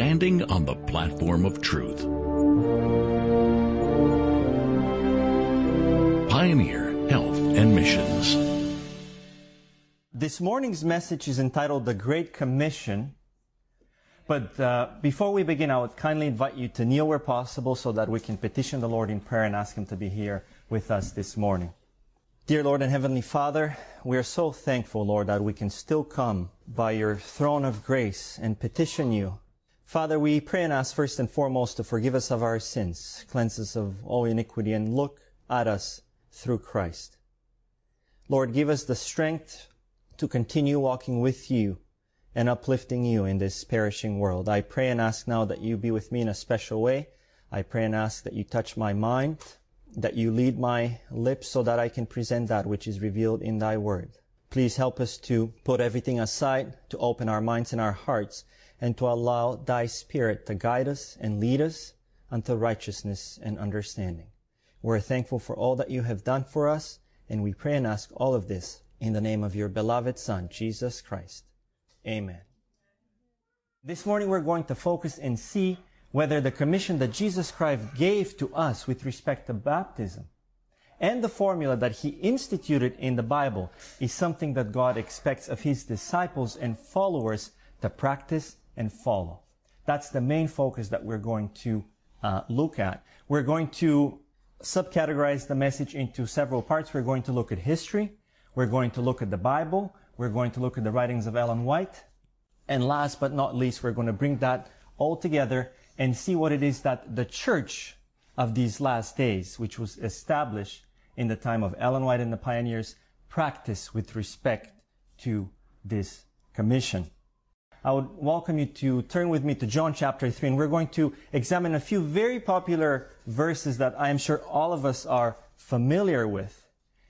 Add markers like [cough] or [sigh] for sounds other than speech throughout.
standing on the platform of truth. Pioneer Health and Missions. This morning's message is entitled The Great Commission. But uh, before we begin, I would kindly invite you to kneel where possible so that we can petition the Lord in prayer and ask Him to be here with us this morning. Dear Lord and Heavenly Father, we are so thankful, Lord, that we can still come by your throne of grace and petition you. Father, we pray and ask first and foremost to forgive us of our sins, cleanse us of all iniquity, and look at us through Christ. Lord, give us the strength to continue walking with you and uplifting you in this perishing world. I pray and ask now that you be with me in a special way. I pray and ask that you touch my mind, that you lead my lips so that I can present that which is revealed in thy word. Please help us to put everything aside, to open our minds and our hearts, and to allow thy spirit to guide us and lead us unto righteousness and understanding. We're thankful for all that you have done for us, and we pray and ask all of this in the name of your beloved Son, Jesus Christ. Amen. This morning we're going to focus and see whether the commission that Jesus Christ gave to us with respect to baptism and the formula that he instituted in the Bible is something that God expects of his disciples and followers to practice and follow. That's the main focus that we're going to uh, look at. We're going to subcategorize the message into several parts. We're going to look at history. We're going to look at the Bible. We're going to look at the writings of Ellen White. And last but not least, we're going to bring that all together and see what it is that the church of these last days, which was established in the time of Ellen White and the pioneers, practice with respect to this commission. I would welcome you to turn with me to John chapter 3, and we're going to examine a few very popular verses that I am sure all of us are familiar with.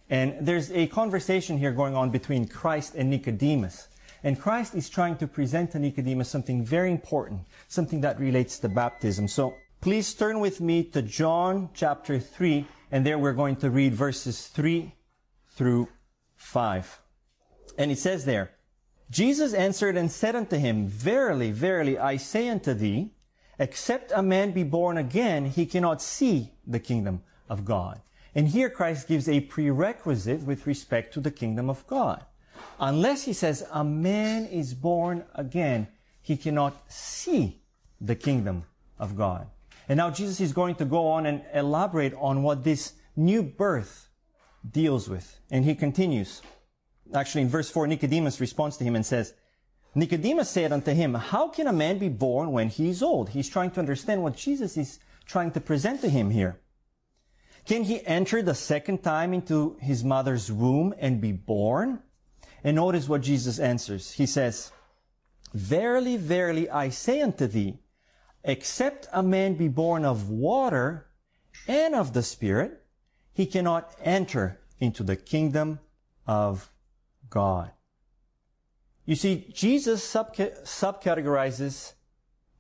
And there's a conversation here going on between Christ and Nicodemus. And Christ is trying to present to Nicodemus something very important, something that relates to baptism. So please turn with me to John chapter 3, and there we're going to read verses 3 through 5. And it says there, Jesus answered and said unto him, Verily, verily, I say unto thee, except a man be born again, he cannot see the kingdom of God. And here Christ gives a prerequisite with respect to the kingdom of God. Unless he says a man is born again, he cannot see the kingdom of God. And now Jesus is going to go on and elaborate on what this new birth deals with. And he continues. Actually, in verse 4, Nicodemus responds to him and says, Nicodemus said unto him, How can a man be born when he is old? He's trying to understand what Jesus is trying to present to him here. Can he enter the second time into his mother's womb and be born? And notice what Jesus answers. He says, Verily, verily, I say unto thee, except a man be born of water and of the Spirit, he cannot enter into the kingdom of God. You see, Jesus sub subcategorizes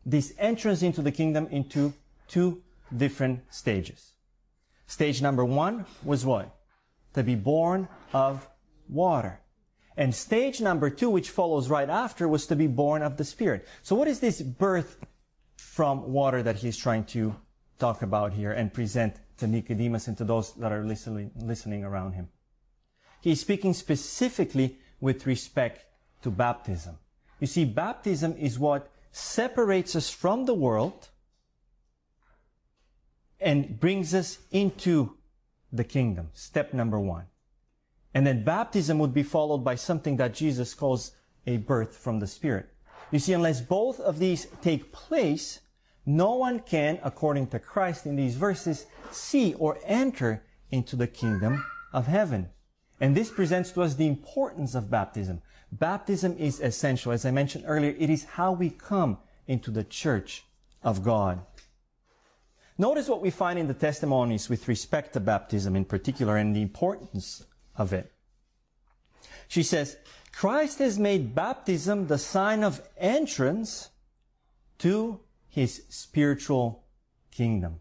this entrance into the kingdom into two different stages. Stage number one was what? To be born of water. And stage number two, which follows right after, was to be born of the Spirit. So what is this birth from water that he's trying to talk about here and present to Nicodemus and to those that are listening, listening around him? He's speaking specifically with respect to baptism. You see, baptism is what separates us from the world and brings us into the kingdom. Step number one. And then baptism would be followed by something that Jesus calls a birth from the Spirit. You see, unless both of these take place, no one can, according to Christ in these verses, see or enter into the kingdom of heaven. And this presents to us the importance of baptism. Baptism is essential. As I mentioned earlier, it is how we come into the church of God. Notice what we find in the testimonies with respect to baptism in particular and the importance of it. She says, Christ has made baptism the sign of entrance to his spiritual kingdom.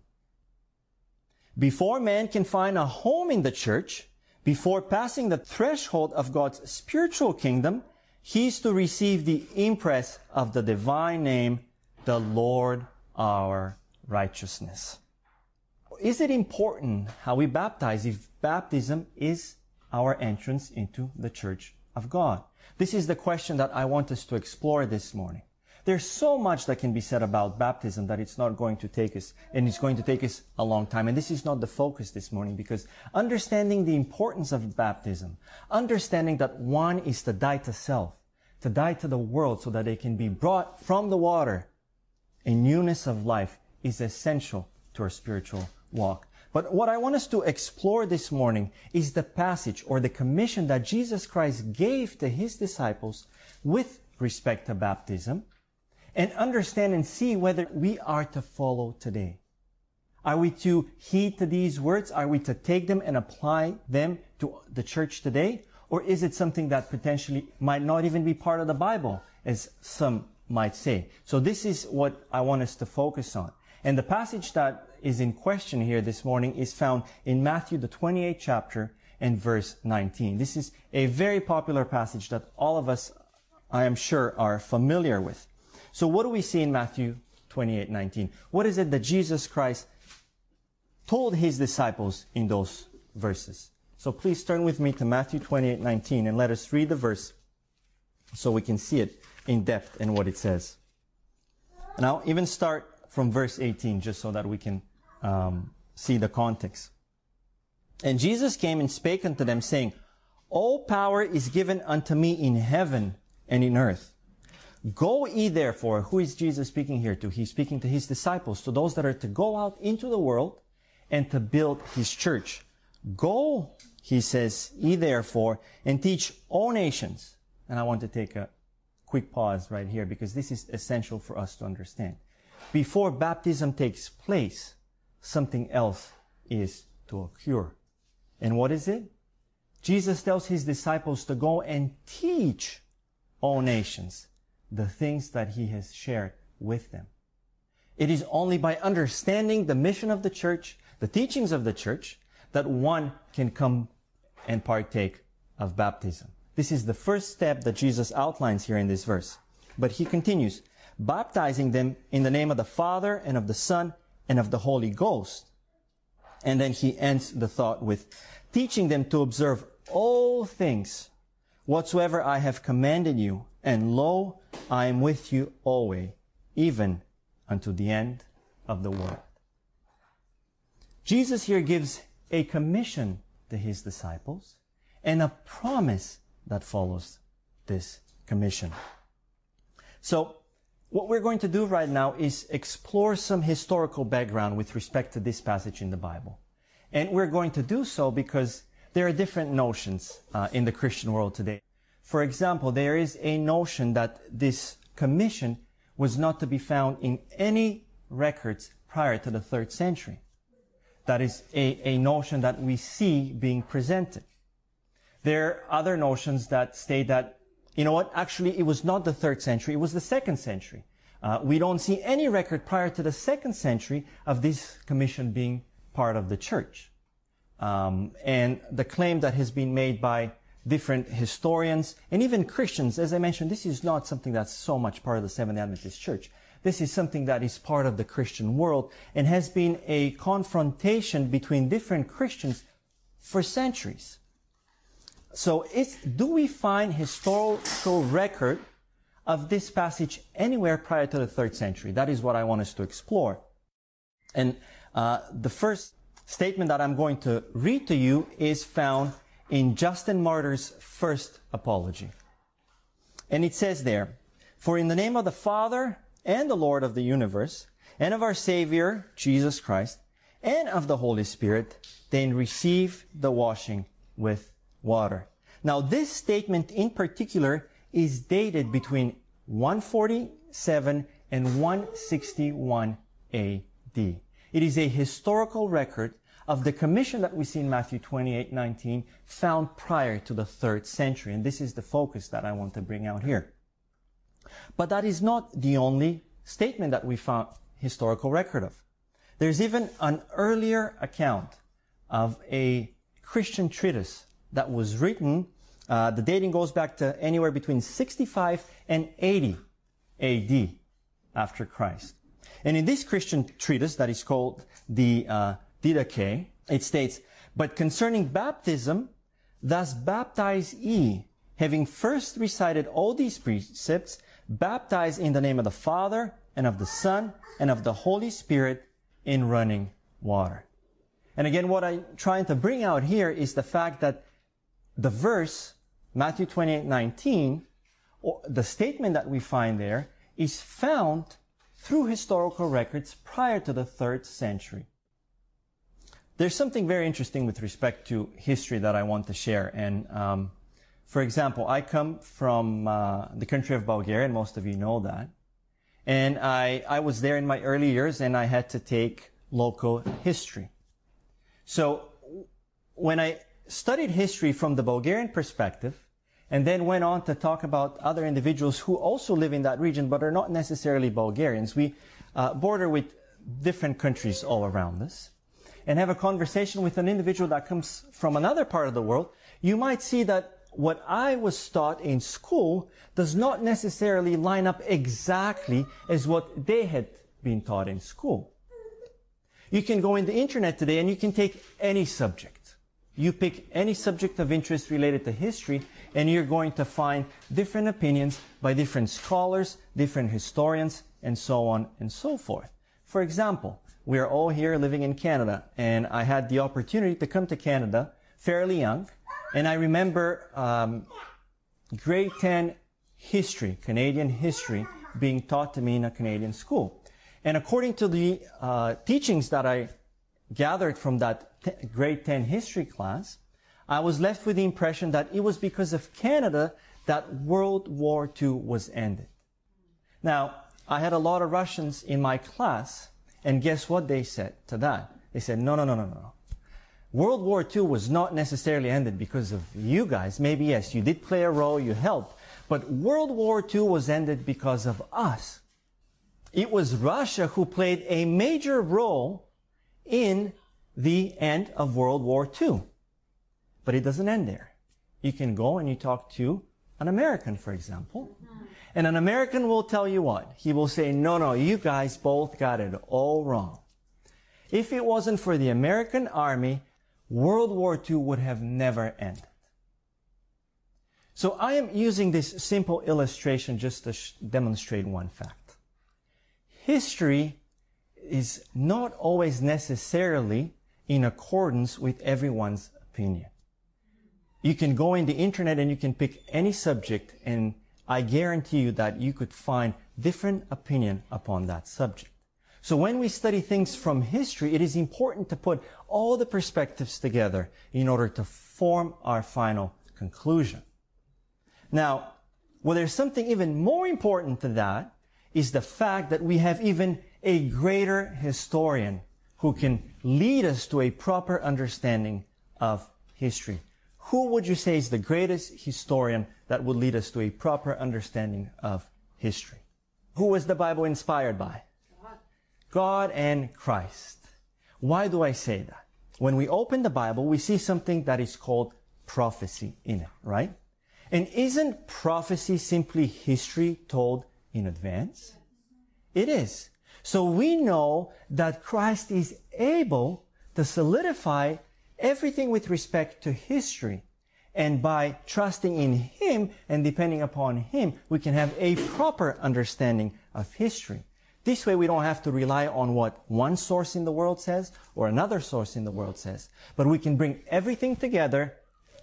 Before man can find a home in the church, before passing the threshold of God's spiritual kingdom, he is to receive the impress of the divine name the Lord our righteousness. Is it important how we baptize if baptism is our entrance into the church of God? This is the question that I want us to explore this morning. There's so much that can be said about baptism that it's not going to take us, and it's going to take us a long time. And this is not the focus this morning because understanding the importance of baptism, understanding that one is to die to self, to die to the world so that they can be brought from the water in newness of life is essential to our spiritual walk. But what I want us to explore this morning is the passage or the commission that Jesus Christ gave to his disciples with respect to baptism and understand and see whether we are to follow today. Are we to heed to these words? Are we to take them and apply them to the church today? Or is it something that potentially might not even be part of the Bible, as some might say? So this is what I want us to focus on. And the passage that is in question here this morning is found in Matthew, the 28th chapter and verse 19. This is a very popular passage that all of us, I am sure, are familiar with. So what do we see in Matthew 28, 19? What is it that Jesus Christ told his disciples in those verses? So please turn with me to Matthew 28, 19 and let us read the verse so we can see it in depth and what it says. Now, even start from verse 18 just so that we can um, see the context. And Jesus came and spake unto them, saying, All power is given unto me in heaven and in earth. Go ye therefore. Who is Jesus speaking here to? He's speaking to his disciples, to those that are to go out into the world and to build his church. Go, he says, ye therefore, and teach all nations. And I want to take a quick pause right here because this is essential for us to understand. Before baptism takes place, something else is to occur. And what is it? Jesus tells his disciples to go and teach all nations the things that he has shared with them. It is only by understanding the mission of the church, the teachings of the church, that one can come and partake of baptism. This is the first step that Jesus outlines here in this verse. But he continues, baptizing them in the name of the Father and of the Son and of the Holy Ghost. And then he ends the thought with teaching them to observe all things whatsoever I have commanded you. And lo, I am with you always, even unto the end of the world. Jesus here gives a commission to his disciples and a promise that follows this commission. So, what we're going to do right now is explore some historical background with respect to this passage in the Bible. And we're going to do so because there are different notions uh, in the Christian world today. For example, there is a notion that this commission was not to be found in any records prior to the third century. That is a, a notion that we see being presented. There are other notions that state that, you know what, actually it was not the third century, it was the second century. Uh, we don't see any record prior to the second century of this commission being part of the church. Um, and the claim that has been made by different historians and even Christians. As I mentioned, this is not something that's so much part of the Seventh Adventist Church. This is something that is part of the Christian world and has been a confrontation between different Christians for centuries. So do we find historical record of this passage anywhere prior to the third century? That is what I want us to explore. And uh, the first statement that I'm going to read to you is found in Justin Martyr's first apology. And it says there, For in the name of the Father and the Lord of the universe, and of our Savior, Jesus Christ, and of the Holy Spirit, then receive the washing with water. Now, this statement in particular is dated between 147 and 161 AD. It is a historical record of the commission that we see in Matthew 28, 19, found prior to the third century. And this is the focus that I want to bring out here. But that is not the only statement that we found historical record of. There's even an earlier account of a Christian treatise that was written, uh, the dating goes back to anywhere between 65 and 80 AD. after Christ. And in this Christian treatise that is called the uh, Didache, it states, But concerning baptism, thus baptize ye, having first recited all these precepts, baptize in the name of the Father, and of the Son, and of the Holy Spirit in running water. And again, what I'm trying to bring out here is the fact that the verse, Matthew 28, 19, or the statement that we find there is found through historical records prior to the third century. There's something very interesting with respect to history that I want to share. And um, for example, I come from uh, the country of Bulgaria, and most of you know that. And I, I was there in my early years, and I had to take local history. So when I studied history from the Bulgarian perspective, and then went on to talk about other individuals who also live in that region but are not necessarily Bulgarians. We uh, border with different countries all around us and have a conversation with an individual that comes from another part of the world, you might see that what I was taught in school does not necessarily line up exactly as what they had been taught in school. You can go in the internet today and you can take any subject. You pick any subject of interest related to history and you're going to find different opinions by different scholars, different historians, and so on and so forth. For example, we are all here living in Canada and I had the opportunity to come to Canada fairly young and I remember um, grade 10 history, Canadian history, being taught to me in a Canadian school. And according to the uh, teachings that I gathered from that grade 10 history class, I was left with the impression that it was because of Canada that World War II was ended. Now, I had a lot of Russians in my class, and guess what they said to that? They said, no, no, no, no, no. World War II was not necessarily ended because of you guys. Maybe yes, you did play a role, you helped. But World War II was ended because of us. It was Russia who played a major role in the end of World War II. But it doesn't end there. You can go and you talk to an American, for example, and an American will tell you what? He will say, no, no, you guys both got it all wrong. If it wasn't for the American army, World War II would have never ended. So I am using this simple illustration just to demonstrate one fact. History is not always necessarily in accordance with everyone's opinion. You can go in the internet and you can pick any subject and I guarantee you that you could find different opinion upon that subject. So when we study things from history, it is important to put all the perspectives together in order to form our final conclusion. Now, well, there's something even more important than that is the fact that we have even a greater historian who can lead us to a proper understanding of history. Who would you say is the greatest historian that would lead us to a proper understanding of history? Who was the Bible inspired by? God and Christ. Why do I say that? When we open the Bible, we see something that is called prophecy in it, right? And isn't prophecy simply history told in advance? It is. So we know that Christ is able to solidify everything with respect to history. And by trusting in Him and depending upon Him, we can have a proper understanding of history. This way we don't have to rely on what one source in the world says or another source in the world says. But we can bring everything together,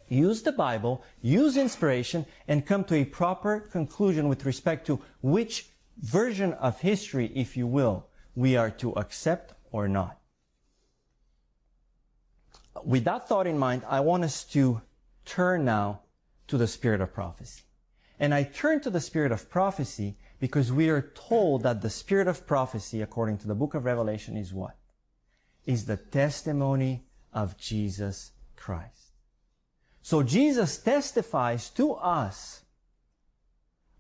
use the Bible, use inspiration, and come to a proper conclusion with respect to which version of history, if you will, we are to accept or not. With that thought in mind, I want us to turn now to the spirit of prophecy. And I turn to the spirit of prophecy because we are told that the spirit of prophecy, according to the book of Revelation, is what? Is the testimony of Jesus Christ. So Jesus testifies to us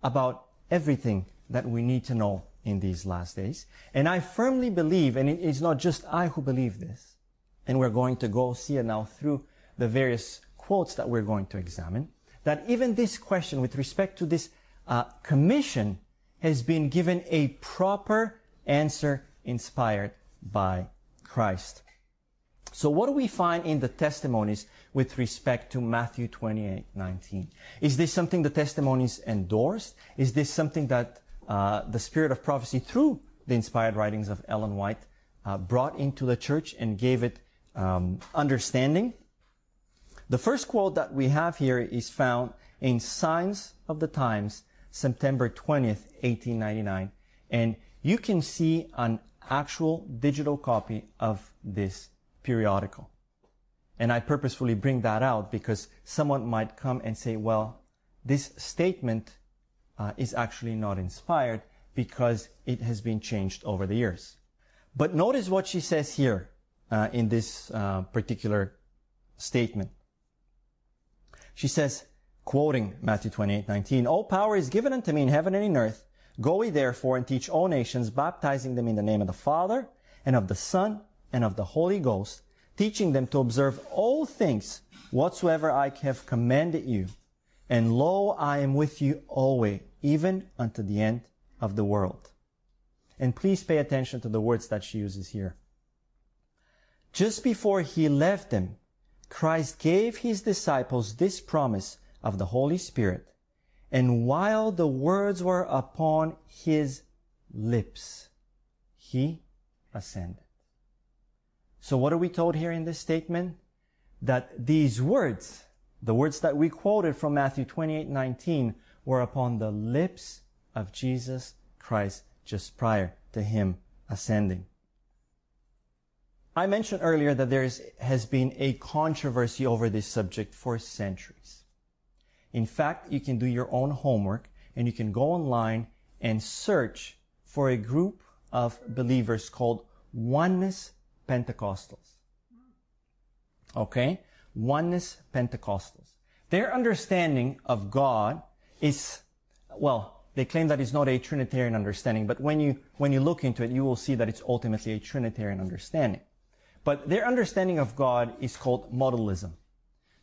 about everything that we need to know in these last days. And I firmly believe, and it's not just I who believe this, and we're going to go see it now through the various quotes that we're going to examine, that even this question with respect to this uh, commission has been given a proper answer inspired by Christ. So what do we find in the testimonies with respect to Matthew 28, 19? Is this something the testimonies endorsed? Is this something that uh, the spirit of prophecy through the inspired writings of Ellen White uh, brought into the church and gave it um, understanding? The first quote that we have here is found in Signs of the Times, September 20th, 1899. And you can see an actual digital copy of this periodical. And I purposefully bring that out because someone might come and say, well, this statement uh, is actually not inspired because it has been changed over the years. But notice what she says here uh, in this uh, particular statement. She says, quoting Matthew 28, 19, All power is given unto me in heaven and in earth. Go ye therefore and teach all nations, baptizing them in the name of the Father and of the Son and of the Holy Ghost, teaching them to observe all things whatsoever I have commanded you. And lo, I am with you always, even unto the end of the world. And please pay attention to the words that she uses here. Just before he left them, Christ gave his disciples this promise of the Holy Spirit. And while the words were upon his lips, he ascended. So what are we told here in this statement? That these words, the words that we quoted from Matthew 28, 19, were upon the lips of Jesus Christ just prior to him ascending. I mentioned earlier that there is, has been a controversy over this subject for centuries. In fact, you can do your own homework and you can go online and search for a group of believers called Oneness Pentecostals. Okay? Oneness Pentecostals. Their understanding of God is, well, they claim that it's not a Trinitarian understanding, but when you, when you look into it, you will see that it's ultimately a Trinitarian understanding. But their understanding of God is called modalism.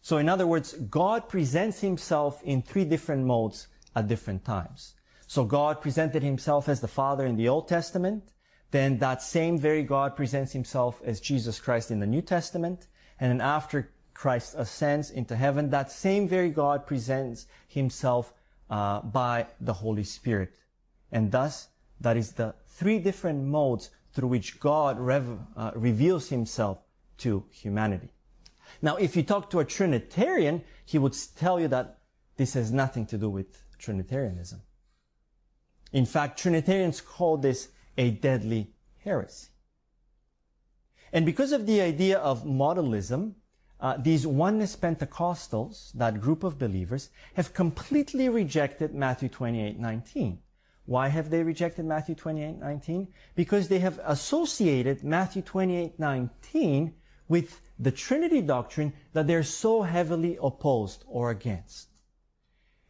So in other words, God presents himself in three different modes at different times. So God presented himself as the Father in the Old Testament. Then that same very God presents himself as Jesus Christ in the New Testament. And then after Christ ascends into heaven, that same very God presents himself uh, by the Holy Spirit. And thus, that is the three different modes through which God uh, reveals himself to humanity. Now, if you talk to a Trinitarian, he would tell you that this has nothing to do with Trinitarianism. In fact, Trinitarians call this a deadly heresy. And because of the idea of modalism, uh, these oneness Pentecostals, that group of believers, have completely rejected Matthew 28, 19. Why have they rejected Matthew 28, 19? Because they have associated Matthew 28, 19 with the Trinity doctrine that they're so heavily opposed or against.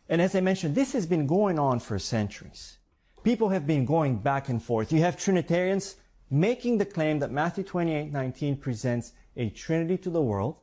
And as I mentioned, this has been going on for centuries. People have been going back and forth. You have Trinitarians making the claim that Matthew 28, 19 presents a Trinity to the world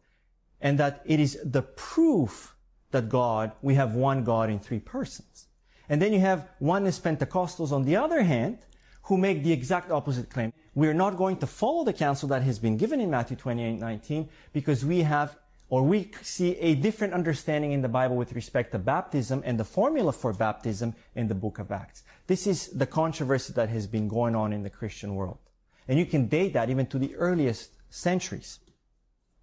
and that it is the proof that God, we have one God in three persons. And then you have oneness Pentecostals on the other hand, who make the exact opposite claim. We're not going to follow the counsel that has been given in Matthew 28, 19 because we have or we see a different understanding in the Bible with respect to baptism and the formula for baptism in the book of Acts. This is the controversy that has been going on in the Christian world. And you can date that even to the earliest centuries.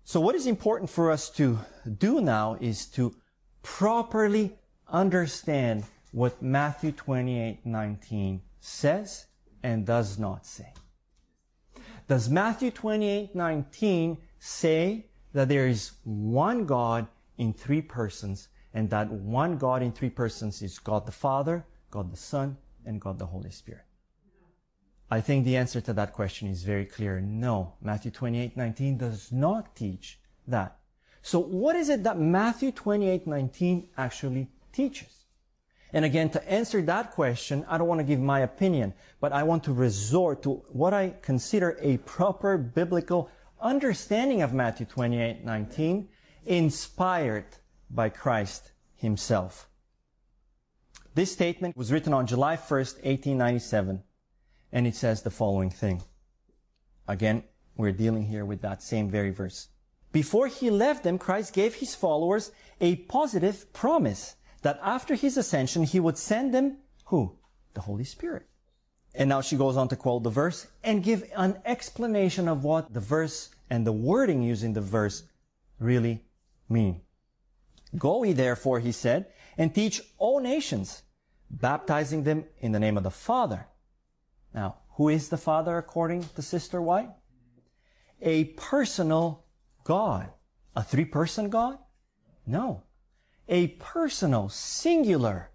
So what is important for us to do now is to properly understand what Matthew 28, 19 says and does not say. Does Matthew 28, 19 say that there is one God in three persons and that one God in three persons is God the Father, God the Son, and God the Holy Spirit? I think the answer to that question is very clear. No, Matthew 28, 19 does not teach that. So what is it that Matthew 28, 19 actually teaches? And again, to answer that question, I don't want to give my opinion, but I want to resort to what I consider a proper biblical understanding of Matthew 28, 19, inspired by Christ himself. This statement was written on July 1st, 1897, and it says the following thing. Again, we're dealing here with that same very verse. Before he left them, Christ gave his followers a positive promise that after his ascension, he would send them who? The Holy Spirit. And now she goes on to quote the verse and give an explanation of what the verse and the wording used in the verse really mean. Go ye therefore, he said, and teach all nations, baptizing them in the name of the Father. Now, who is the Father according to Sister White? A personal God. A three-person God? No. A personal, singular,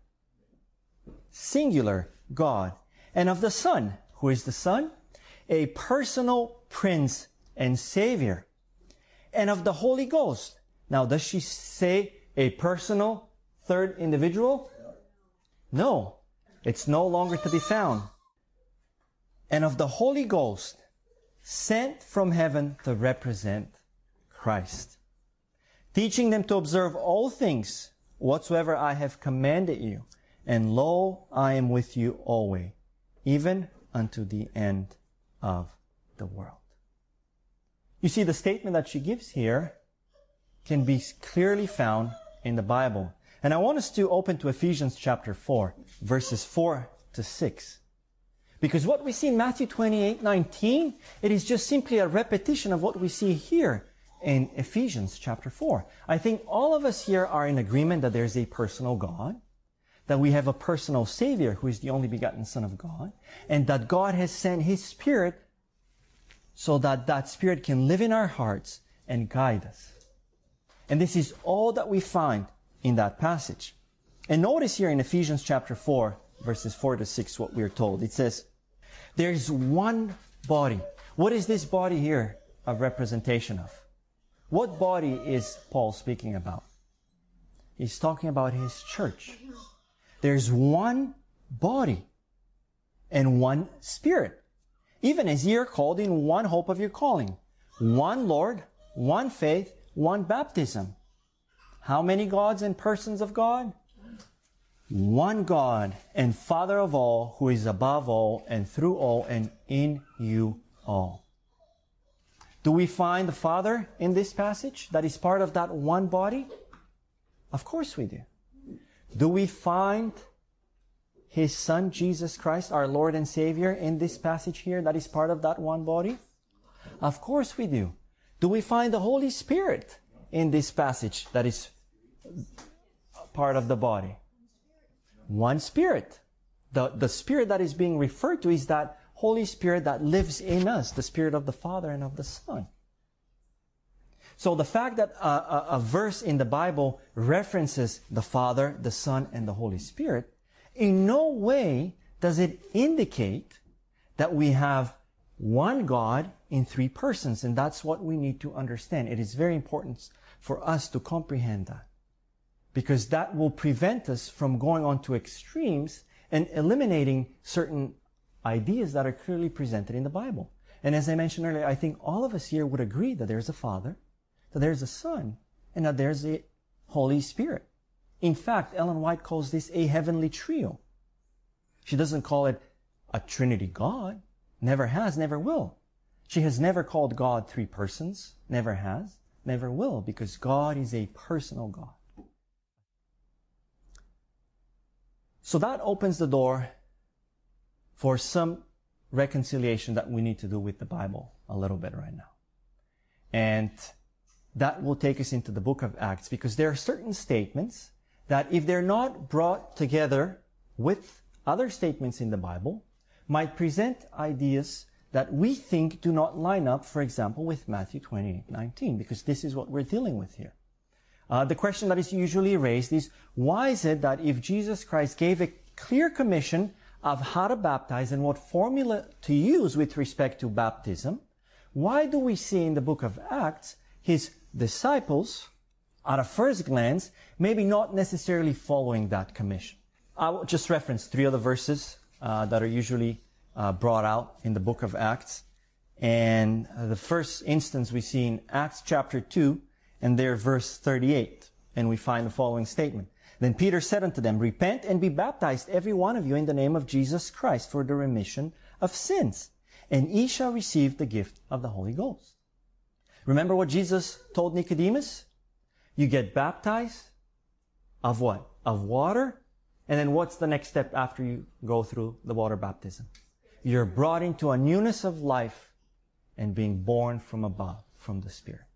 singular God. And of the Son. Who is the Son? A personal Prince and Savior. And of the Holy Ghost. Now, does she say a personal third individual? No. It's no longer to be found. And of the Holy Ghost sent from heaven to represent Christ, teaching them to observe all things whatsoever I have commanded you. And lo, I am with you always, even unto the end of the world. You see, the statement that she gives here can be clearly found in the Bible. And I want us to open to Ephesians chapter 4, verses 4 to 6. Because what we see in Matthew 28, 19, it is just simply a repetition of what we see here in Ephesians chapter 4. I think all of us here are in agreement that there's a personal God, that we have a personal Savior who is the only begotten Son of God, and that God has sent His Spirit so that that Spirit can live in our hearts and guide us. And this is all that we find in that passage. And notice here in Ephesians chapter 4, verses 4 to 6, what we are told. It says, There's one body. What is this body here a representation of? What body is Paul speaking about? He's talking about his church. There's one body and one spirit. Even as ye are called in one hope of your calling. One Lord, one faith, one baptism. How many gods and persons of God? One God and Father of all, who is above all and through all and in you all. Do we find the Father in this passage that is part of that one body? Of course we do. Do we find His Son, Jesus Christ, our Lord and Savior, in this passage here that is part of that one body? Of course we do. Do we find the Holy Spirit in this passage that is part of the body? One Spirit. The, the Spirit that is being referred to is that Holy Spirit that lives in us, the Spirit of the Father and of the Son. So the fact that a, a, a, verse in the Bible references the Father, the Son, and the Holy Spirit, in no way does it indicate that we have one God in three persons. And that's what we need to understand. It is very important for us to comprehend that. Because that will prevent us from going on to extremes and eliminating certain ideas that are clearly presented in the Bible. And as I mentioned earlier, I think all of us here would agree that there's a Father, that there's a Son, and that there's a Holy Spirit. In fact, Ellen White calls this a heavenly trio. She doesn't call it a Trinity God. Never has, never will. She has never called God three persons. Never has, never will, because God is a personal God. So that opens the door for some reconciliation that we need to do with the Bible a little bit right now. And that will take us into the book of Acts because there are certain statements that if they're not brought together with other statements in the Bible, might present ideas that we think do not line up, for example, with Matthew 28, 19, because this is what we're dealing with here. Uh, the question that is usually raised is, why is it that if Jesus Christ gave a clear commission of how to baptize and what formula to use with respect to baptism, why do we see in the book of Acts his disciples, at a first glance, maybe not necessarily following that commission? I will just reference three other verses uh, that are usually uh, brought out in the book of Acts. And uh, the first instance we see in Acts chapter 2 and there verse 38. And we find the following statement. Then Peter said unto them, Repent and be baptized, every one of you, in the name of Jesus Christ for the remission of sins, and ye shall receive the gift of the Holy Ghost. Remember what Jesus told Nicodemus? You get baptized of what? Of water. And then what's the next step after you go through the water baptism? You're brought into a newness of life and being born from above, from the Spirit.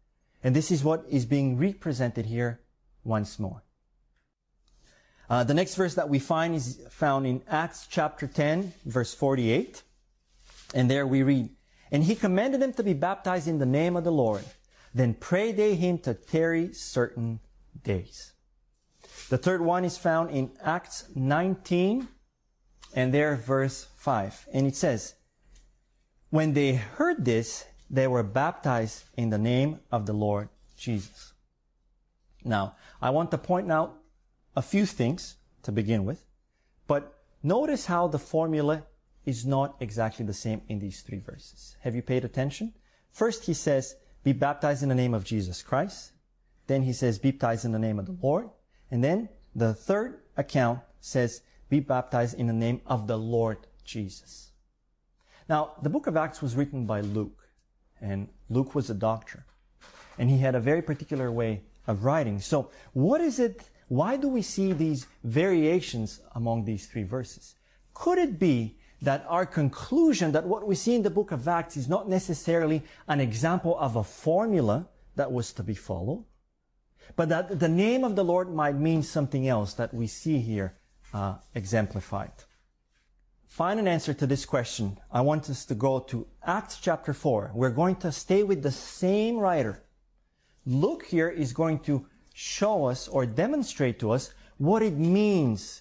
And this is what is being represented here once more. Uh, the next verse that we find is found in Acts chapter 10, verse 48. And there we read, And he commanded them to be baptized in the name of the Lord. Then pray they him to tarry certain days. The third one is found in Acts 19, and there verse 5. And it says, When they heard this, they were baptized in the name of the Lord Jesus. Now, I want to point out a few things to begin with, but notice how the formula is not exactly the same in these three verses. Have you paid attention? First, he says, be baptized in the name of Jesus Christ. Then he says, be baptized in the name of the Lord. And then the third account says, be baptized in the name of the Lord Jesus. Now, the book of Acts was written by Luke, and Luke was a doctor, and he had a very particular way of writing. So, what is it why do we see these variations among these three verses? Could it be that our conclusion that what we see in the book of Acts is not necessarily an example of a formula that was to be followed, but that the name of the Lord might mean something else that we see here uh, exemplified? Find an answer to this question. I want us to go to Acts chapter 4. We're going to stay with the same writer. Luke here is going to show us or demonstrate to us what it means.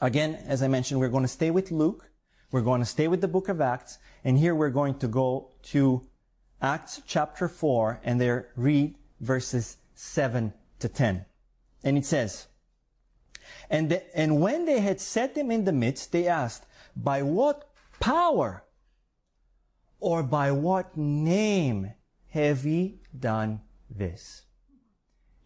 Again, as I mentioned, we're going to stay with Luke. We're going to stay with the book of Acts. And here we're going to go to Acts chapter 4 and there read verses 7 to 10. And it says, and, the, and when they had set them in the midst, they asked, by what power or by what name have ye done this?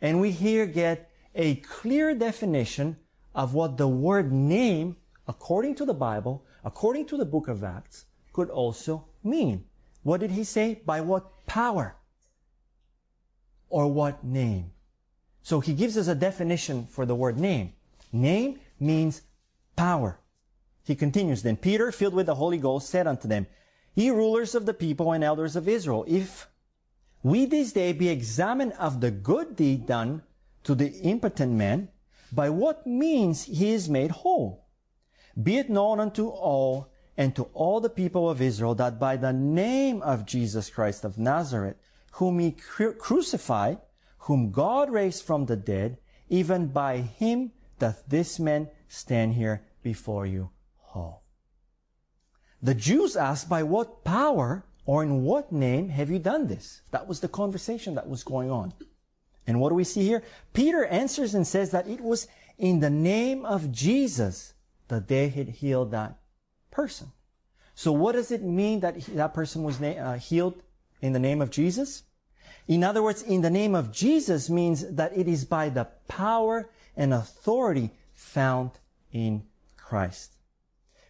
And we here get a clear definition of what the word name, according to the Bible, according to the book of Acts, could also mean. What did he say? By what power? Or what name? So he gives us a definition for the word name. Name means power. He continues, Then Peter, filled with the Holy Ghost, said unto them, Ye rulers of the people and elders of Israel, if we this day be examined of the good deed done to the impotent man, by what means he is made whole. Be it known unto all and to all the people of Israel that by the name of Jesus Christ of Nazareth, whom he cru- crucified, whom God raised from the dead, even by him doth this man stand here before you whole. The Jews asked, by what power or in what name have you done this? That was the conversation that was going on. And what do we see here? Peter answers and says that it was in the name of Jesus that they had healed that person. So what does it mean that that person was uh, healed in the name of Jesus? In other words, in the name of Jesus means that it is by the power and authority found in Christ.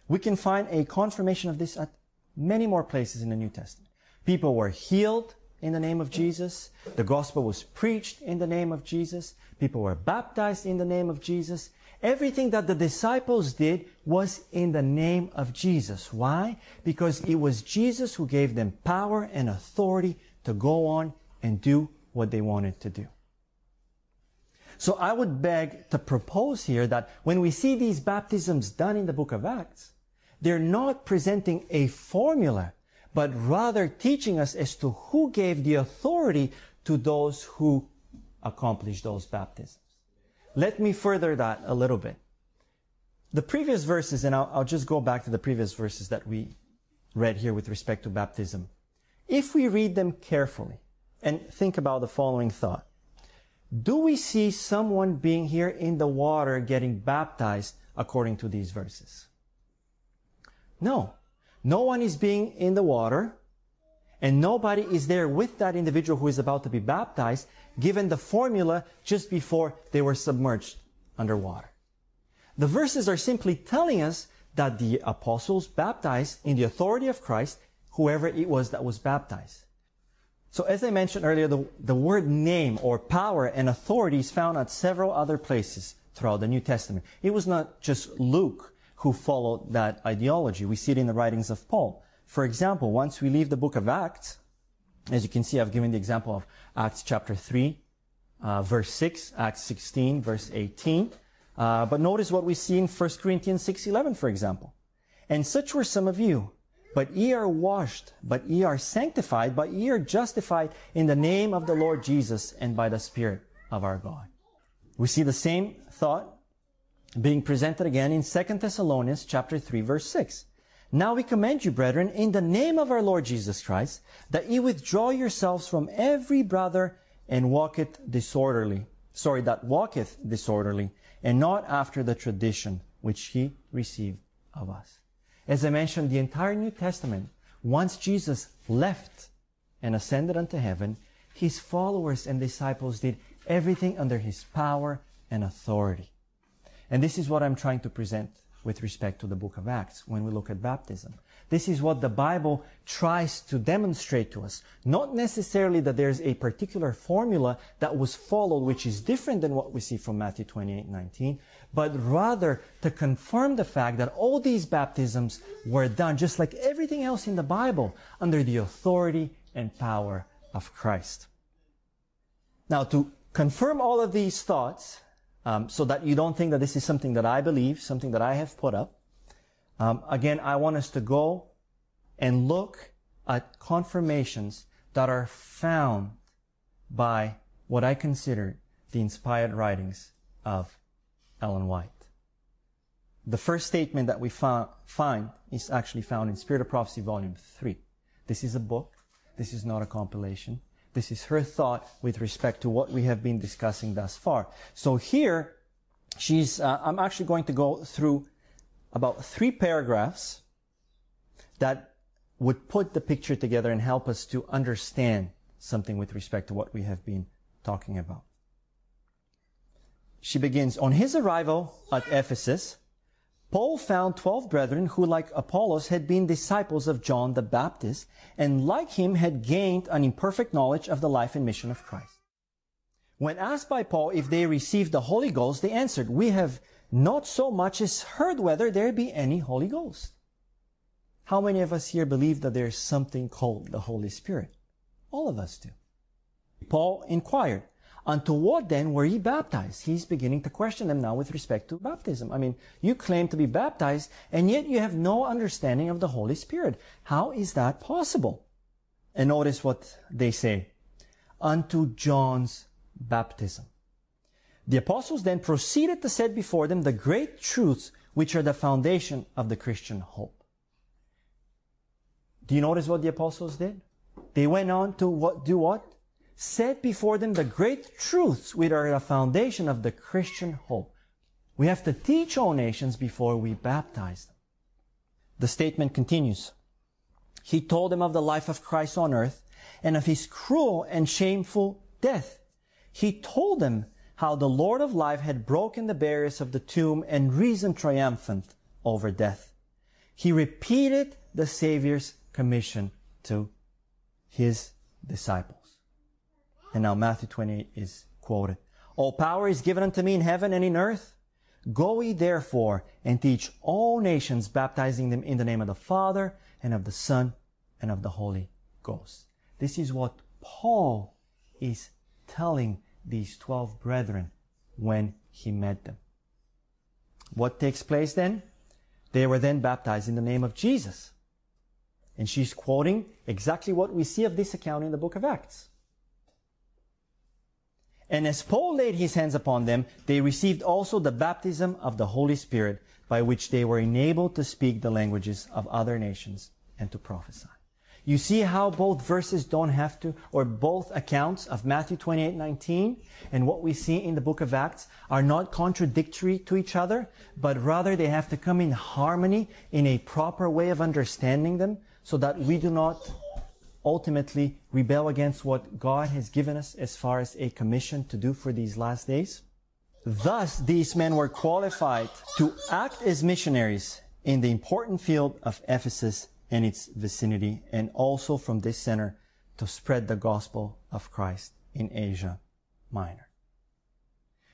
We can find a confirmation of this at many more places in the New Testament. People were healed in the name of Jesus. The gospel was preached in the name of Jesus. People were baptized in the name of Jesus. Everything that the disciples did was in the name of Jesus. Why? Because it was Jesus who gave them power and authority to go on and do what they wanted to do. So I would beg to propose here that when we see these baptisms done in the book of Acts, they're not presenting a formula, but rather teaching us as to who gave the authority to those who accomplished those baptisms. Let me further that a little bit. The previous verses, and I'll, I'll just go back to the previous verses that we read here with respect to baptism. If we read them carefully and think about the following thought, do we see someone being here in the water getting baptized according to these verses? No. No one is being in the water, and nobody is there with that individual who is about to be baptized, given the formula just before they were submerged underwater. The verses are simply telling us that the apostles baptized in the authority of Christ whoever it was that was baptized. So as I mentioned earlier, the, the word name or power and authority is found at several other places throughout the New Testament. It was not just Luke who followed that ideology. We see it in the writings of Paul. For example, once we leave the book of Acts, as you can see, I've given the example of Acts chapter 3, uh, verse 6, Acts 16, verse 18. Uh, but notice what we see in 1 Corinthians 6.11, for example. And such were some of you, but ye are washed, but ye are sanctified, but ye are justified in the name of the Lord Jesus and by the Spirit of our God. We see the same thought being presented again in 2 Thessalonians chapter 3 verse 6. Now we commend you, brethren, in the name of our Lord Jesus Christ, that ye withdraw yourselves from every brother and walketh disorderly. Sorry, that walketh disorderly, and not after the tradition which he received of us. As I mentioned, the entire New Testament, once Jesus left and ascended unto heaven, his followers and disciples did everything under his power and authority. And this is what I'm trying to present with respect to the book of Acts when we look at baptism. This is what the Bible tries to demonstrate to us. Not necessarily that there's a particular formula that was followed which is different than what we see from Matthew 28, 19, but rather to confirm the fact that all these baptisms were done just like everything else in the Bible under the authority and power of Christ. Now to confirm all of these thoughts, um, so that you don't think that this is something that I believe, something that I have put up. Um, again, I want us to go and look at confirmations that are found by what I consider the inspired writings of Ellen White. The first statement that we found, find is actually found in Spirit of Prophecy, Volume 3. This is a book. This is not a compilation. This is her thought with respect to what we have been discussing thus far. So here, she's, uh, I'm actually going to go through about three paragraphs that would put the picture together and help us to understand something with respect to what we have been talking about. She begins, on his arrival at Ephesus, Paul found 12 brethren who, like Apollos, had been disciples of John the Baptist and, like him, had gained an imperfect knowledge of the life and mission of Christ. When asked by Paul if they received the Holy Ghost, they answered, We have not so much as heard whether there be any Holy Ghost. How many of us here believe that there is something called the Holy Spirit? All of us do. Paul inquired, Unto what then were ye baptized? He's beginning to question them now with respect to baptism. I mean, you claim to be baptized, and yet you have no understanding of the Holy Spirit. How is that possible? And notice what they say. Unto John's baptism. The apostles then proceeded to set before them the great truths which are the foundation of the Christian hope. Do you notice what the apostles did? They went on to what, do what? Set before them the great truths which are the foundation of the Christian hope. We have to teach all nations before we baptize them. The statement continues. He told them of the life of Christ on earth and of his cruel and shameful death. He told them how the Lord of life had broken the barriers of the tomb and risen triumphant over death. He repeated the Savior's commission to his disciples. And now Matthew 28 is quoted. All power is given unto me in heaven and in earth. Go ye therefore and teach all nations, baptizing them in the name of the Father and of the Son and of the Holy Ghost. This is what Paul is telling these 12 brethren when he met them. What takes place then? They were then baptized in the name of Jesus. And she's quoting exactly what we see of this account in the book of Acts. And as Paul laid his hands upon them, they received also the baptism of the Holy Spirit, by which they were enabled to speak the languages of other nations and to prophesy. You see how both verses don't have to, or both accounts of Matthew 28, 19 and what we see in the book of Acts are not contradictory to each other, but rather they have to come in harmony in a proper way of understanding them so that we do not ultimately rebel against what God has given us as far as a commission to do for these last days? Thus, these men were qualified to act as missionaries in the important field of Ephesus and its vicinity, and also from this center to spread the gospel of Christ in Asia Minor.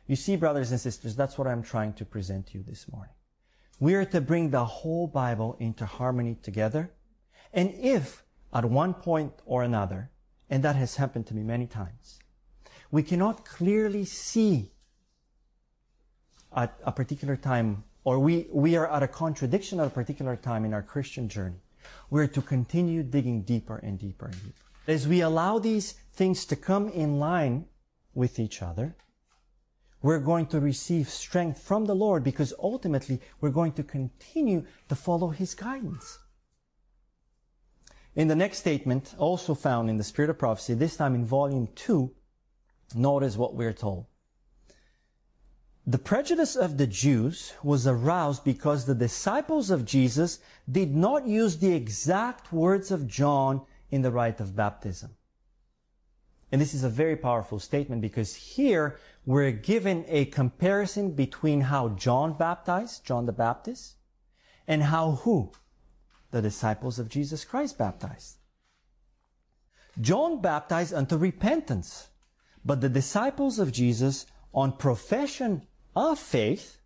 You see, brothers and sisters, that's what I'm trying to present to you this morning. We are to bring the whole Bible into harmony together. And if at one point or another, and that has happened to me many times, we cannot clearly see at a particular time, or we, we are at a contradiction at a particular time in our Christian journey, we're to continue digging deeper and deeper and deeper. As we allow these things to come in line with each other, we're going to receive strength from the Lord because ultimately we're going to continue to follow His guidance. In the next statement, also found in the Spirit of Prophecy, this time in volume 2, notice what we're told. The prejudice of the Jews was aroused because the disciples of Jesus did not use the exact words of John in the rite of baptism. And this is a very powerful statement because here we're given a comparison between how John baptized, John the Baptist, and how who? The disciples of Jesus Christ baptized. John baptized unto repentance, but the disciples of Jesus on profession of faith,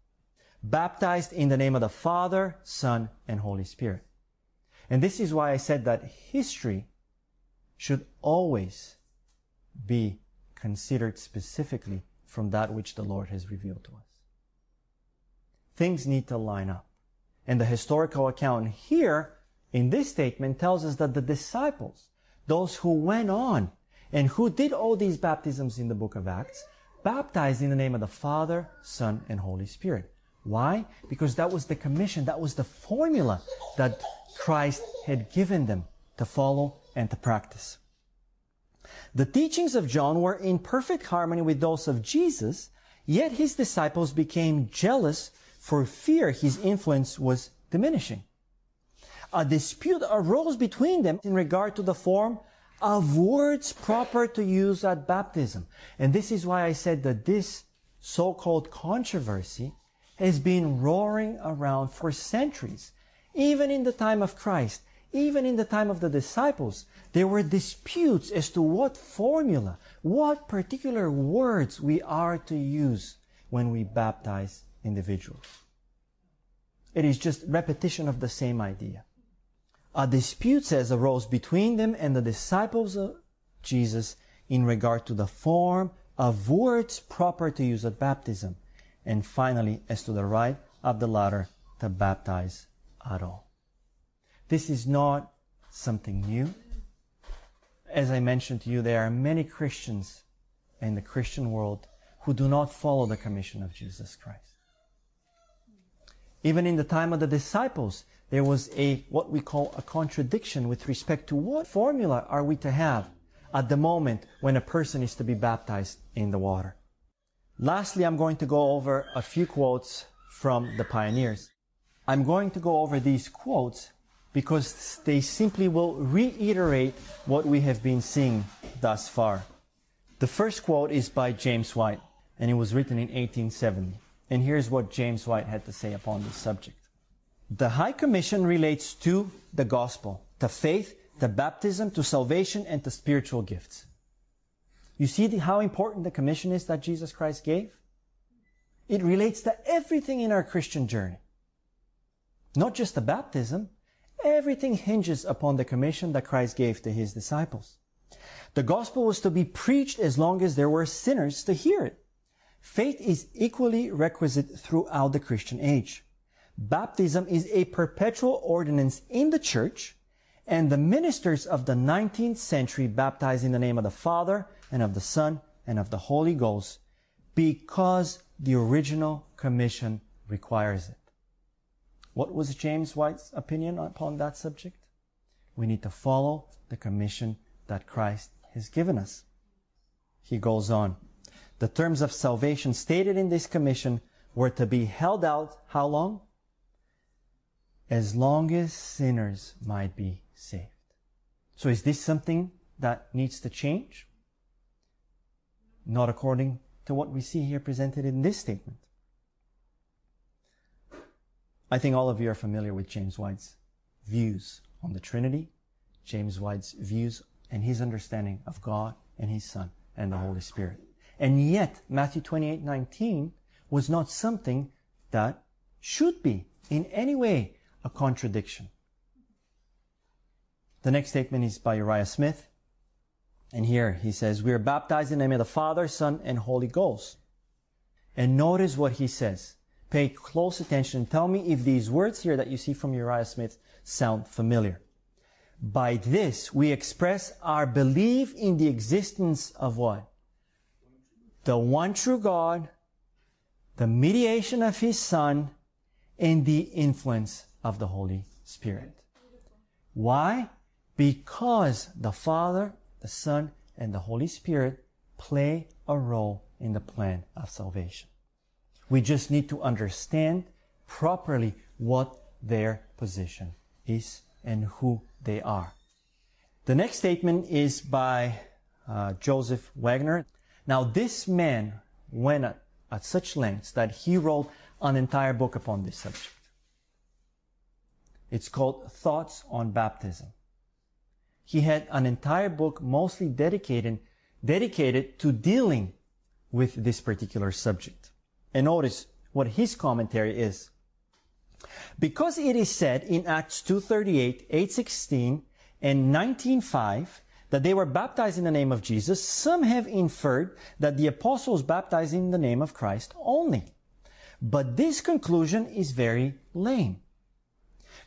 baptized in the name of the Father, Son, and Holy Spirit. And this is why I said that history should always be considered specifically from that which the Lord has revealed to us. Things need to line up. And the historical account here in this statement tells us that the disciples, those who went on and who did all these baptisms in the book of Acts, baptized in the name of the Father, Son, and Holy Spirit. Why? Because that was the commission, that was the formula that Christ had given them to follow and to practice. The teachings of John were in perfect harmony with those of Jesus, yet his disciples became jealous for fear his influence was diminishing. A dispute arose between them in regard to the form of words proper to use at baptism. And this is why I said that this so-called controversy has been roaring around for centuries. Even in the time of Christ, even in the time of the disciples, there were disputes as to what formula, what particular words we are to use when we baptize individuals. It is just repetition of the same idea a dispute says arose between them and the disciples of Jesus in regard to the form of words proper to use at baptism, and finally as to the right of the latter to baptize at all. This is not something new. As I mentioned to you, there are many Christians in the Christian world who do not follow the commission of Jesus Christ. Even in the time of the disciples, there was a what we call a contradiction with respect to what formula are we to have at the moment when a person is to be baptized in the water. Lastly, I'm going to go over a few quotes from the pioneers. I'm going to go over these quotes because they simply will reiterate what we have been seeing thus far. The first quote is by James White, and it was written in 1870. And here's what James White had to say upon this subject. The High Commission relates to the gospel, to faith, to baptism, to salvation, and to spiritual gifts. You see the, how important the commission is that Jesus Christ gave? It relates to everything in our Christian journey. Not just the baptism, everything hinges upon the commission that Christ gave to his disciples. The gospel was to be preached as long as there were sinners to hear it. Faith is equally requisite throughout the Christian age. Baptism is a perpetual ordinance in the church, and the ministers of the 19th century baptized in the name of the Father and of the Son and of the Holy Ghost because the original commission requires it. What was James White's opinion upon that subject? We need to follow the commission that Christ has given us. He goes on. The terms of salvation stated in this commission were to be held out how long? as long as sinners might be saved. So is this something that needs to change? Not according to what we see here presented in this statement. I think all of you are familiar with James White's views on the Trinity, James White's views and his understanding of God and his Son and the Holy Spirit. And yet, Matthew 28, 19 was not something that should be in any way a contradiction. The next statement is by Uriah Smith. And here he says, We are baptized in the name of the Father, Son, and Holy Ghost. And notice what he says. Pay close attention. Tell me if these words here that you see from Uriah Smith sound familiar. By this, we express our belief in the existence of what? The one true God, the mediation of His Son, and the influence of the Holy Spirit. Why? Because the Father, the Son, and the Holy Spirit play a role in the plan of salvation. We just need to understand properly what their position is and who they are. The next statement is by uh, Joseph Waggoner. Now, this man went at, at such lengths that he wrote an entire book upon this subject. It's called Thoughts on Baptism. He had an entire book mostly dedicated, dedicated to dealing with this particular subject. And notice what his commentary is. Because it is said in Acts 2.38, 8.16, and 19.5 that they were baptized in the name of Jesus, some have inferred that the apostles baptized in the name of Christ only. But this conclusion is very lame.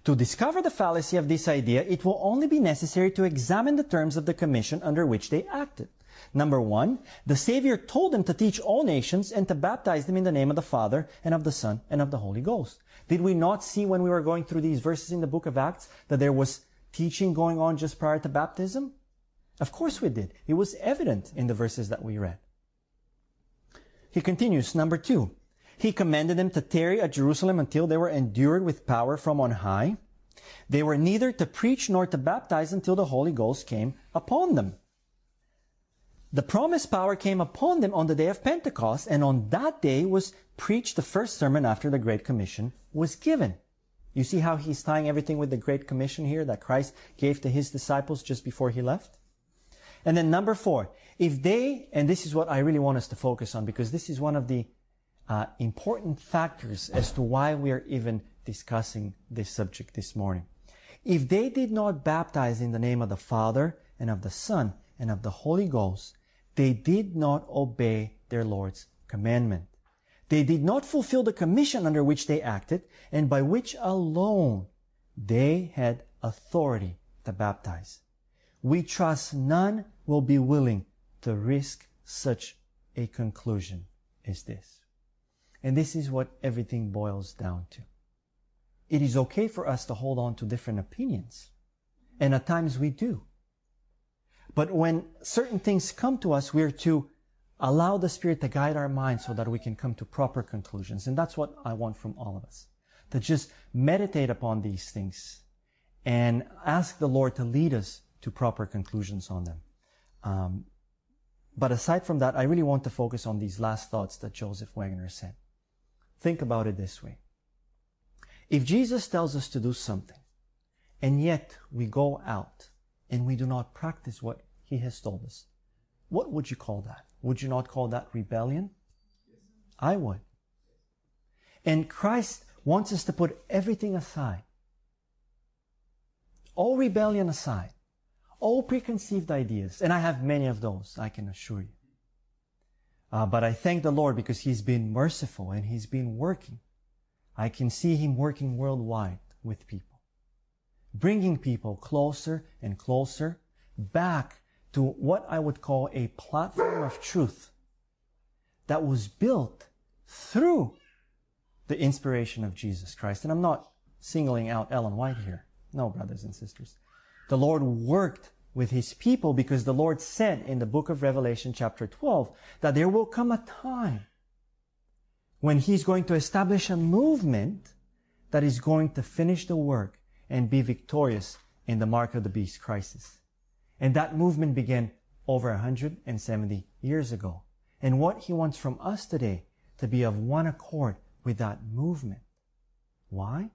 To discover the fallacy of this idea, it will only be necessary to examine the terms of the commission under which they acted. Number one, the Savior told them to teach all nations and to baptize them in the name of the Father and of the Son and of the Holy Ghost. Did we not see when we were going through these verses in the book of Acts that there was teaching going on just prior to baptism? Of course we did. It was evident in the verses that we read. He continues, number two, he commanded them to tarry at Jerusalem until they were endured with power from on high. They were neither to preach nor to baptize until the Holy Ghost came upon them. The promised power came upon them on the day of Pentecost, and on that day was preached the first sermon after the Great Commission was given. You see how he's tying everything with the Great Commission here that Christ gave to his disciples just before he left? And then number four, if they, and this is what I really want us to focus on because this is one of the uh, important factors as to why we are even discussing this subject this morning. If they did not baptize in the name of the Father and of the Son and of the Holy Ghost, they did not obey their Lord's commandment. They did not fulfill the commission under which they acted and by which alone they had authority to baptize. We trust none will be willing to risk such a conclusion as this. And this is what everything boils down to. It is okay for us to hold on to different opinions. And at times we do. But when certain things come to us, we're to allow the Spirit to guide our minds so that we can come to proper conclusions. And that's what I want from all of us. To just meditate upon these things and ask the Lord to lead us to proper conclusions on them. Um, but aside from that, I really want to focus on these last thoughts that Joseph Waggoner said. Think about it this way. If Jesus tells us to do something, and yet we go out and we do not practice what he has told us. What would you call that? Would you not call that rebellion? I would. And Christ wants us to put everything aside. All rebellion aside. All preconceived ideas. And I have many of those, I can assure you. Uh, but I thank the Lord because He's been merciful and He's been working. I can see Him working worldwide with people. Bringing people closer and closer back to what I would call a platform of truth that was built through the inspiration of Jesus Christ. And I'm not singling out Ellen White here. No, brothers and sisters. The Lord worked with his people because the Lord said in the book of Revelation chapter 12 that there will come a time when he's going to establish a movement that is going to finish the work and be victorious in the mark of the beast crisis. And that movement began over 170 years ago. and what He wants from us today to be of one accord with that movement. Why?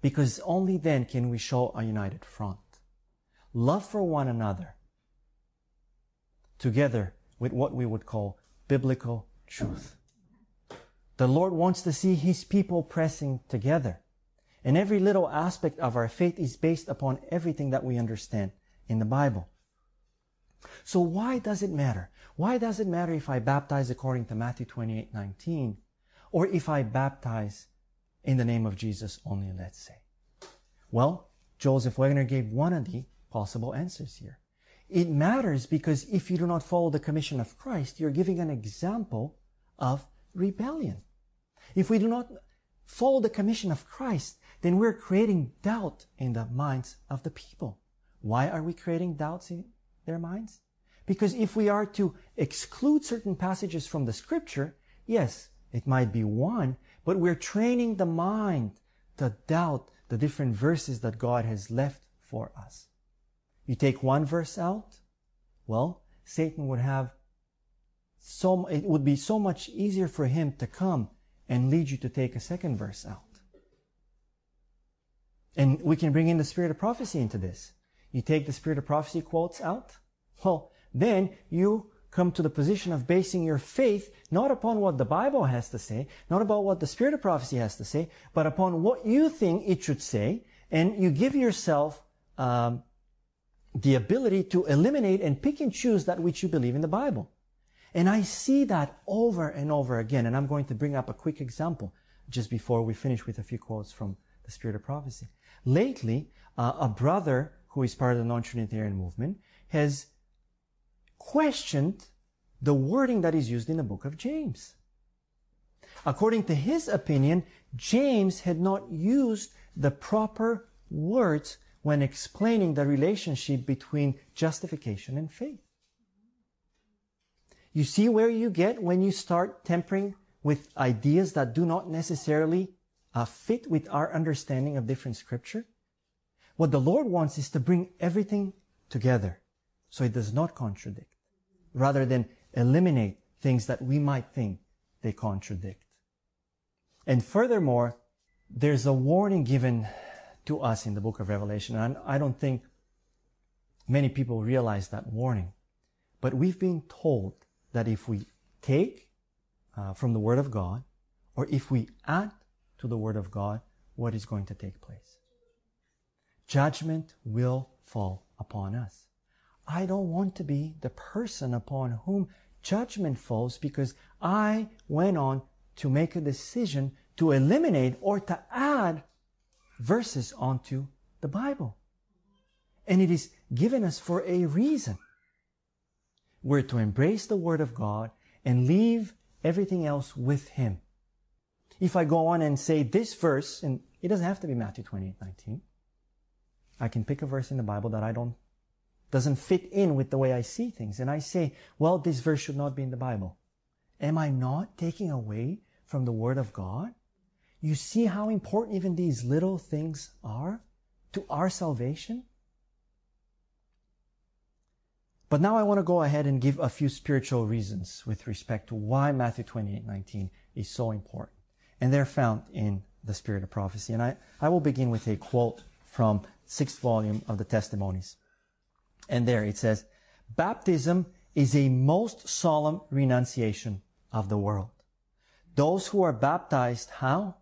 Because only then can we show a united front. Love for one another together with what we would call biblical truth. The Lord wants to see His people pressing together. And every little aspect of our faith is based upon everything that we understand in the Bible. So why does it matter? Why does it matter if I baptize according to Matthew 28, 19, or if I baptize in the name of Jesus only, let's say? Well, Joseph Waggoner gave one of the possible answers here. It matters because if you do not follow the commission of Christ, you're giving an example of rebellion. If we do not follow the commission of Christ, then we're creating doubt in the minds of the people. Why are we creating doubts in their minds? Because if we are to exclude certain passages from the scripture, yes, it might be one, but we're training the mind to doubt the different verses that God has left for us. You take one verse out, well, Satan would have so, it would be so much easier for him to come and lead you to take a second verse out. And we can bring in the spirit of prophecy into this. You take the spirit of prophecy quotes out, well, then you come to the position of basing your faith not upon what the Bible has to say, not about what the spirit of prophecy has to say, but upon what you think it should say, and you give yourself um, the ability to eliminate and pick and choose that which you believe in the Bible. And I see that over and over again. And I'm going to bring up a quick example just before we finish with a few quotes from the Spirit of Prophecy. Lately, uh, a brother who is part of the non-Trinitarian movement has questioned the wording that is used in the book of James. According to his opinion, James had not used the proper words when explaining the relationship between justification and faith. You see where you get when you start tempering with ideas that do not necessarily uh, fit with our understanding of different scripture? What the Lord wants is to bring everything together so it does not contradict, rather than eliminate things that we might think they contradict. And furthermore, there's a warning given to us in the book of Revelation. And I don't think many people realize that warning. But we've been told that if we take uh, from the Word of God, or if we add to the Word of God, what is going to take place? Judgment will fall upon us. I don't want to be the person upon whom judgment falls because I went on to make a decision to eliminate or to add verses onto the Bible. And it is given us for a reason. We're to embrace the Word of God and leave everything else with Him. If I go on and say this verse, and it doesn't have to be Matthew 28, 19. I can pick a verse in the Bible that I don't, doesn't fit in with the way I see things. And I say, well, this verse should not be in the Bible. Am I not taking away from the Word of God? You see how important even these little things are to our salvation? But now I want to go ahead and give a few spiritual reasons with respect to why Matthew 28, 19 is so important. And they're found in the Spirit of Prophecy. And I, I will begin with a quote from sixth volume of the Testimonies. And there it says, Baptism is a most solemn renunciation of the world. Those who are baptized, how?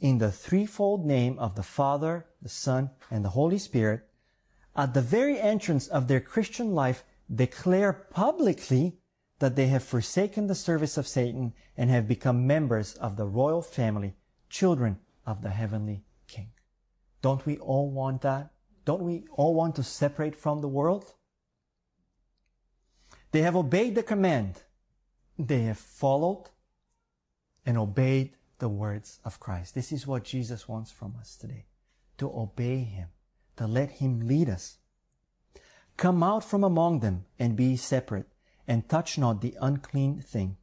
In the threefold name of the Father, the Son, and the Holy Spirit, at the very entrance of their Christian life, declare publicly that they have forsaken the service of Satan and have become members of the royal family, children of the heavenly King. Don't we all want that? Don't we all want to separate from the world? They have obeyed the command. They have followed and obeyed the words of Christ. This is what Jesus wants from us today. To obey Him. To let Him lead us. Come out from among them and be separate and touch not the unclean thing.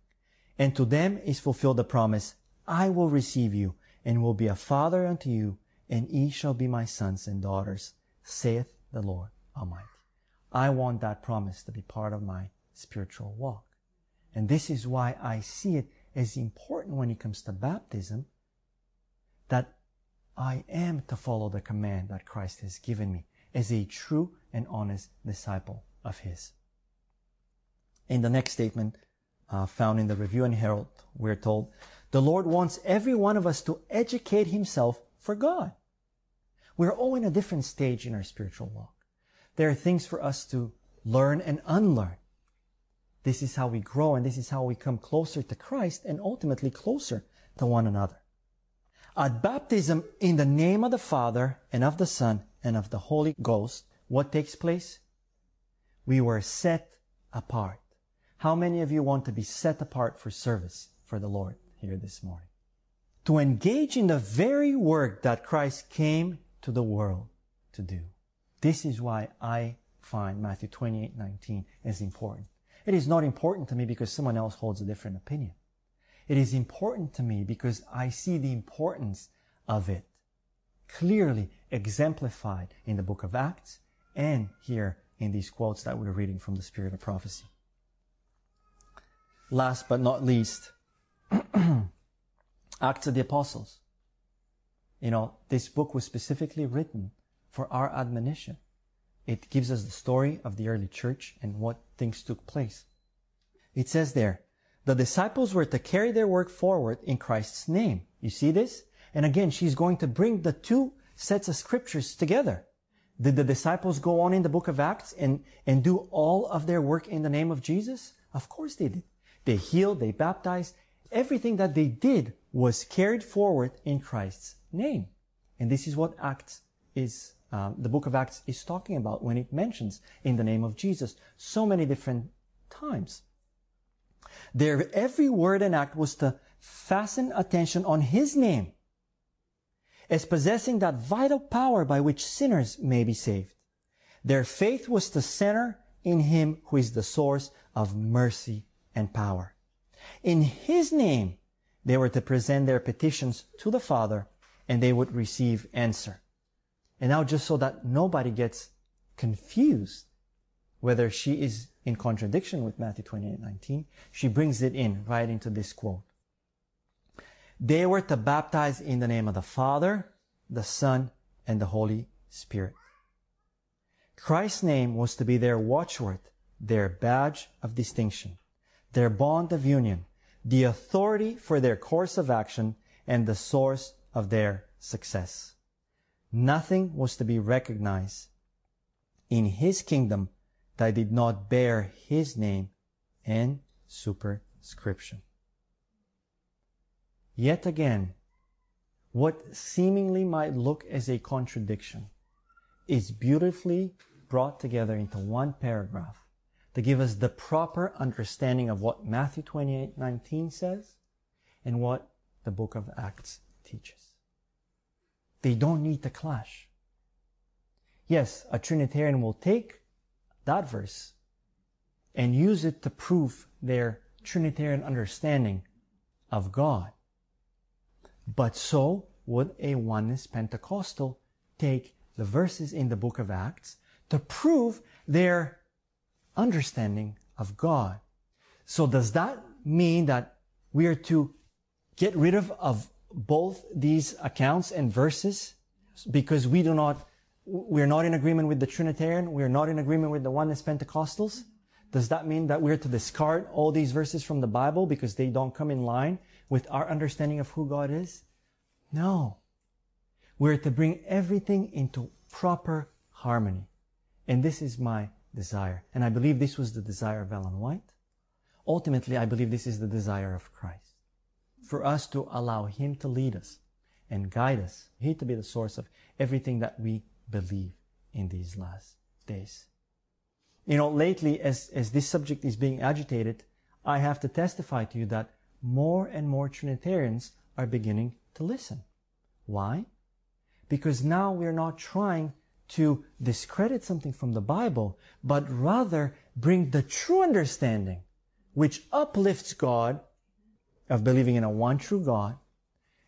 And to them is fulfilled the promise, I will receive you and will be a father unto you and ye shall be my sons and daughters, saith the Lord Almighty. I want that promise to be part of my spiritual walk. And this is why I see it as important when it comes to baptism that I am to follow the command that Christ has given me as a true and honest disciple of His. In the next statement, uh, found in the Review and Herald, we're told, the Lord wants every one of us to educate himself for God. We're all in a different stage in our spiritual walk. There are things for us to learn and unlearn. This is how we grow and this is how we come closer to Christ and ultimately closer to one another. At baptism in the name of the Father and of the Son and of the Holy Ghost, what takes place? We were set apart. How many of you want to be set apart for service for the Lord here this morning? To engage in the very work that Christ came to the world to do. This is why I find Matthew 28, 19 is important. It is not important to me because someone else holds a different opinion. It is important to me because I see the importance of it clearly exemplified in the book of Acts and here in these quotes that we're reading from the Spirit of Prophecy. Last but not least, [clears throat] Acts of the Apostles. You know, this book was specifically written for our admonition. It gives us the story of the early church and what things took place. It says there, the disciples were to carry their work forward in Christ's name. You see this? And again, she's going to bring the two sets of scriptures together. Did the disciples go on in the book of Acts and, and do all of their work in the name of Jesus? Of course they did. They healed, they baptized. Everything that they did was carried forward in Christ's name. And this is what Acts is, um, the book of Acts is talking about when it mentions in the name of Jesus so many different times. Their every word and act was to fasten attention on His name as possessing that vital power by which sinners may be saved. Their faith was to center in Him who is the source of mercy and power. In His name, they were to present their petitions to the Father and they would receive answer. And now just so that nobody gets confused whether she is in contradiction with Matthew 28, 19, she brings it in right into this quote. They were to baptize in the name of the Father, the Son, and the Holy Spirit. Christ's name was to be their watchword, their badge of distinction, their bond of union, the authority for their course of action, and the source of their success. Nothing was to be recognized in His kingdom that did not bear His name and superscription. Yet again, what seemingly might look as a contradiction is beautifully brought together into one paragraph to give us the proper understanding of what Matthew 28 19 says and what the book of Acts teaches. They don't need to clash. Yes, a Trinitarian will take that verse and use it to prove their Trinitarian understanding of God. But so would a oneness Pentecostal take the verses in the book of Acts to prove their understanding of God. So does that mean that we are to get rid of, of both these accounts and verses because we do not, we're not in agreement with the Trinitarian, we're not in agreement with the oneness Pentecostals? Does that mean that we're to discard all these verses from the Bible because they don't come in line with our understanding of who God is? No. We're to bring everything into proper harmony. And this is my desire. And I believe this was the desire of Ellen White. Ultimately, I believe this is the desire of Christ. For us to allow Him to lead us and guide us. He to be the source of everything that we believe in these last days. You know, lately, as, as this subject is being agitated, I have to testify to you that more and more Trinitarians are beginning to listen. Why? Because now we're not trying to discredit something from the Bible, but rather bring the true understanding which uplifts God of believing in a one true God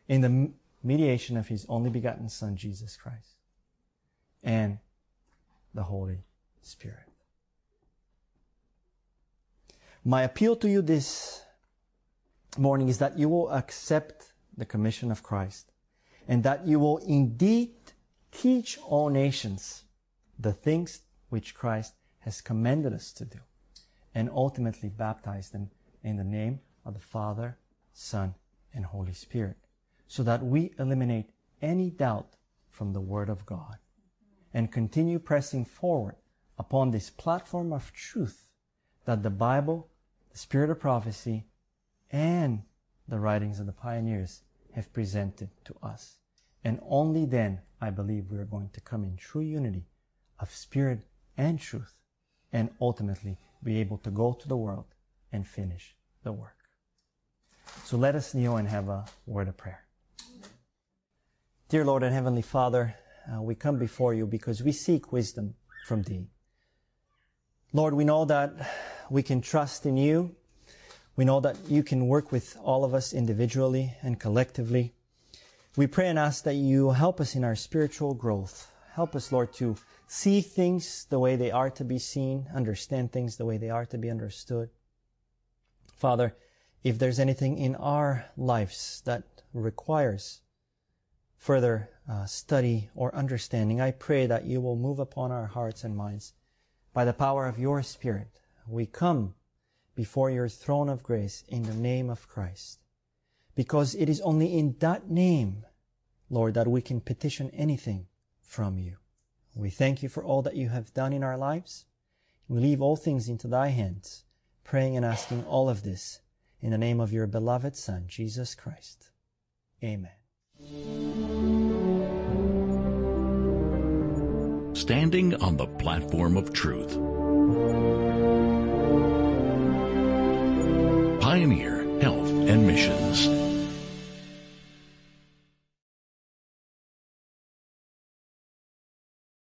in the mediation of His only begotten Son, Jesus Christ, and the Holy Spirit. My appeal to you this morning is that you will accept the commission of Christ and that you will indeed teach all nations the things which Christ has commanded us to do and ultimately baptize them in the name of the Father, Son, and Holy Spirit so that we eliminate any doubt from the Word of God and continue pressing forward upon this platform of truth that the Bible, the Spirit of prophecy, and the writings of the pioneers have presented to us. And only then, I believe, we are going to come in true unity of spirit and truth and ultimately be able to go to the world and finish the work. So let us kneel and have a word of prayer. Dear Lord and Heavenly Father, uh, we come before you because we seek wisdom from Thee. Lord, we know that we can trust in you. We know that you can work with all of us individually and collectively. We pray and ask that you help us in our spiritual growth. Help us, Lord, to see things the way they are to be seen, understand things the way they are to be understood. Father, if there's anything in our lives that requires further uh, study or understanding, I pray that you will move upon our hearts and minds by the power of your Spirit. We come before your throne of grace in the name of Christ. Because it is only in that name, Lord, that we can petition anything from you. We thank you for all that you have done in our lives. We leave all things into thy hands, praying and asking all of this in the name of your beloved Son, Jesus Christ. Amen. Standing on the platform of truth. Pioneer Health and Missions.